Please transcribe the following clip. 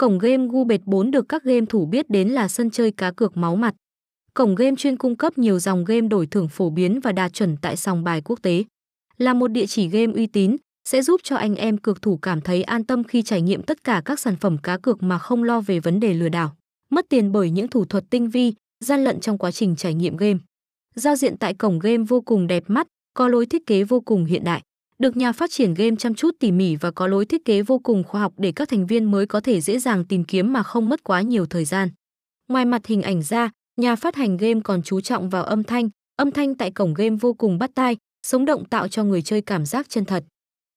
Cổng game Gubet 4 được các game thủ biết đến là sân chơi cá cược máu mặt. Cổng game chuyên cung cấp nhiều dòng game đổi thưởng phổ biến và đạt chuẩn tại sòng bài quốc tế. Là một địa chỉ game uy tín, sẽ giúp cho anh em cược thủ cảm thấy an tâm khi trải nghiệm tất cả các sản phẩm cá cược mà không lo về vấn đề lừa đảo, mất tiền bởi những thủ thuật tinh vi, gian lận trong quá trình trải nghiệm game. Giao diện tại cổng game vô cùng đẹp mắt, có lối thiết kế vô cùng hiện đại. Được nhà phát triển game chăm chút tỉ mỉ và có lối thiết kế vô cùng khoa học để các thành viên mới có thể dễ dàng tìm kiếm mà không mất quá nhiều thời gian. Ngoài mặt hình ảnh ra, nhà phát hành game còn chú trọng vào âm thanh, âm thanh tại cổng game vô cùng bắt tai, sống động tạo cho người chơi cảm giác chân thật.